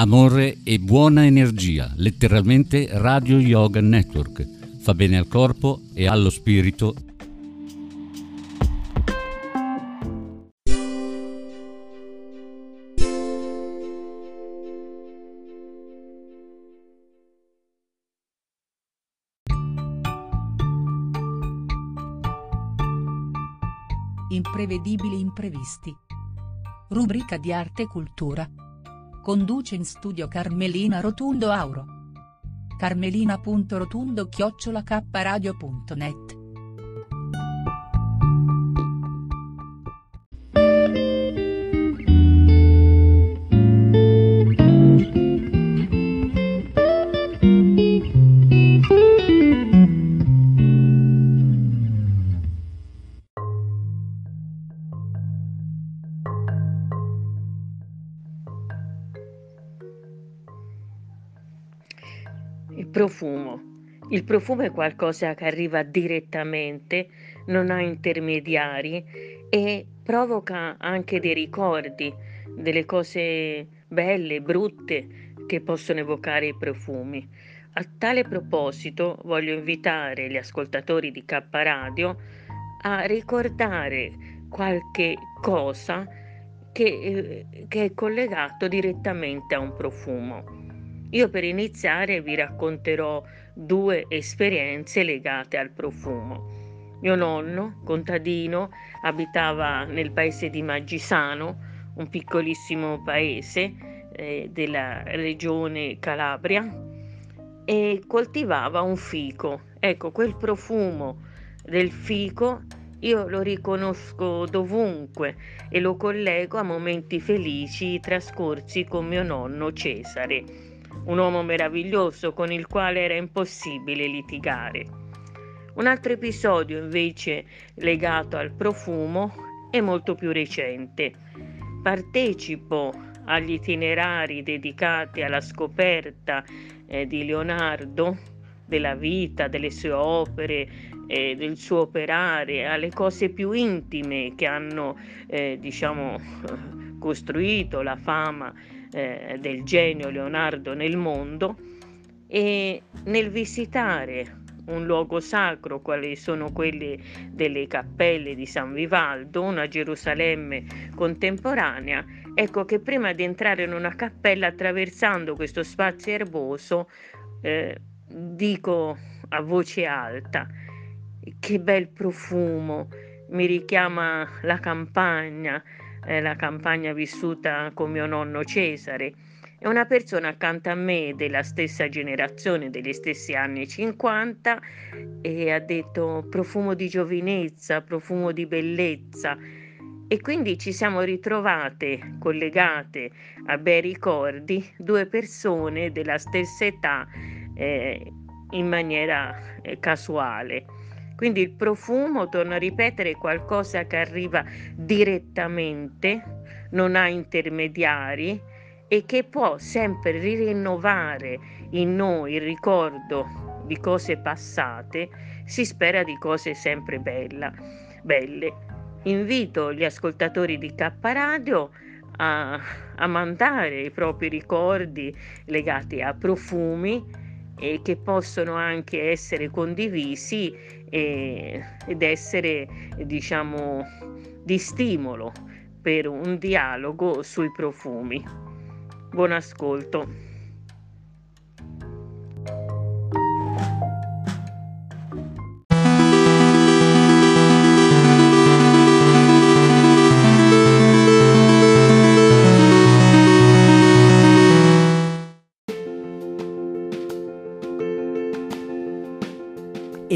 Amore e buona energia, letteralmente Radio Yoga Network. Fa bene al corpo e allo spirito Imprevedibili imprevisti. Rubrica di arte e cultura. Conduce in studio Carmelina Rotundo Auro. carmelina.rotundo profumo. Il profumo è qualcosa che arriva direttamente, non ha intermediari e provoca anche dei ricordi, delle cose belle, brutte che possono evocare i profumi. A tale proposito voglio invitare gli ascoltatori di K Radio a ricordare qualche cosa che, eh, che è collegato direttamente a un profumo. Io per iniziare vi racconterò due esperienze legate al profumo. Mio nonno, contadino, abitava nel paese di Maggisano, un piccolissimo paese eh, della regione Calabria, e coltivava un fico. Ecco, quel profumo del fico io lo riconosco dovunque e lo collego a momenti felici trascorsi con mio nonno Cesare un uomo meraviglioso con il quale era impossibile litigare. Un altro episodio invece legato al profumo è molto più recente. Partecipo agli itinerari dedicati alla scoperta eh, di Leonardo, della vita, delle sue opere, eh, del suo operare, alle cose più intime che hanno, eh, diciamo, costruito la fama eh, del genio Leonardo nel mondo e nel visitare un luogo sacro, quali sono quelli delle cappelle di San Vivaldo, una Gerusalemme contemporanea, ecco che prima di entrare in una cappella attraversando questo spazio erboso, eh, dico a voce alta, che bel profumo, mi richiama la campagna, eh, la campagna vissuta con mio nonno Cesare. È una persona accanto a me della stessa generazione, degli stessi anni 50 e ha detto profumo di giovinezza, profumo di bellezza e quindi ci siamo ritrovate collegate a bei ricordi due persone della stessa età eh, in maniera eh, casuale. Quindi il profumo, torno a ripetere, è qualcosa che arriva direttamente, non ha intermediari e che può sempre rinnovare in noi il ricordo di cose passate, si spera di cose sempre bella, belle. Invito gli ascoltatori di K Radio a, a mandare i propri ricordi legati a profumi e che possono anche essere condivisi e, ed essere diciamo di stimolo per un dialogo sui profumi. Buon ascolto.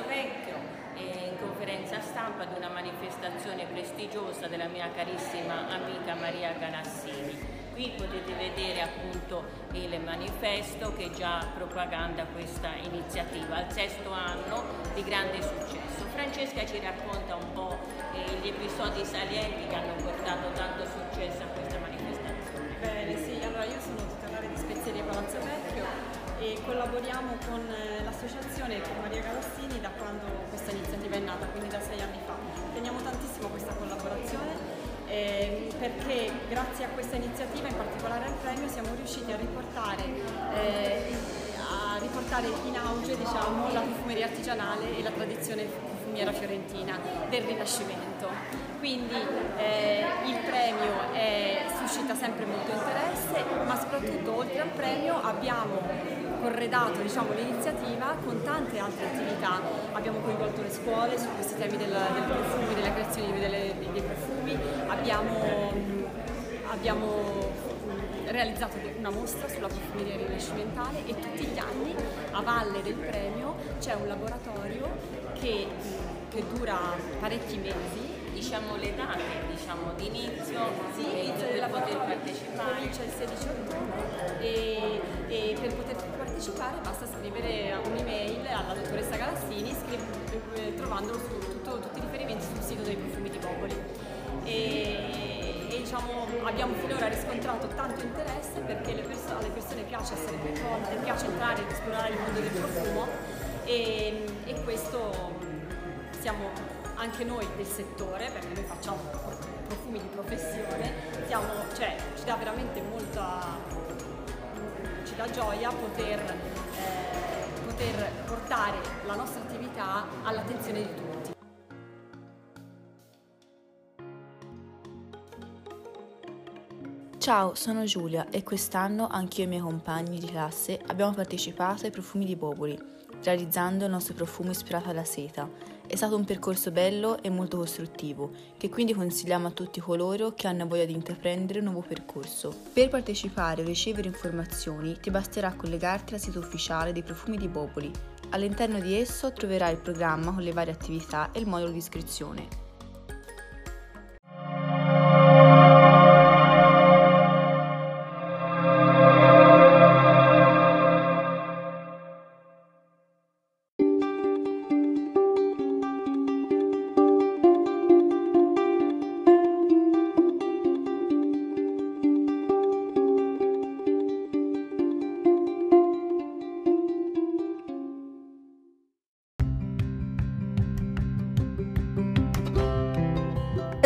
Palazzo Vecchio in conferenza stampa ad una manifestazione prestigiosa della mia carissima amica Maria Ganassini. Qui potete vedere appunto il manifesto che già propaganda questa iniziativa, al sesto anno di grande successo. Francesca ci racconta un po' eh, gli episodi salienti che hanno portato tanto successo a questa manifestazione. Bene, sì, allora io sono titolare di Spezieria Palazzo Vecchio collaboriamo con eh, l'associazione Maria Galassini da quando questa iniziativa è nata, quindi da sei anni fa. Teniamo tantissimo questa collaborazione eh, perché grazie a questa iniziativa, in particolare al premio, siamo riusciti a riportare, eh, a riportare in auge diciamo, la profumeria artigianale e la tradizione profumiera fiorentina del Rinascimento. Quindi eh, il premio è, suscita sempre molto interesse, ma soprattutto oltre al premio abbiamo corredato diciamo, l'iniziativa con tante altre attività. Abbiamo coinvolto le scuole su questi temi del, del profumo, della creazione delle, dei profumi, abbiamo, abbiamo realizzato una mostra sulla profumeria rinascimentale e tutti gli anni a valle del premio c'è un laboratorio che, che dura parecchi mesi. Diciamo le date diciamo, d'inizio sì, inizio per poter partecipare. comincia il 16 ottobre e, e, per poter partecipare basta scrivere un'email alla dottoressa Galassini scrive, trovandolo su tutto, tutti i riferimenti sul sito dei profumi di Popoli. E, e diciamo, abbiamo finora riscontrato tanto interesse perché perso- alle persone piace essere coinvolte, piace entrare ed esplorare il mondo del profumo e, e questo siamo anche noi del settore, perché noi facciamo profumi di professione, siamo, cioè, ci dà veramente molta dà gioia poter, eh, poter portare la nostra attività all'attenzione di tutti. Ciao, sono Giulia e quest'anno anch'io e i miei compagni di classe abbiamo partecipato ai profumi di Popoli, realizzando il nostro profumo ispirato alla seta è stato un percorso bello e molto costruttivo, che quindi consigliamo a tutti coloro che hanno voglia di intraprendere un nuovo percorso. Per partecipare o ricevere informazioni ti basterà collegarti al sito ufficiale dei profumi di Boboli. All'interno di esso troverai il programma con le varie attività e il modulo di iscrizione.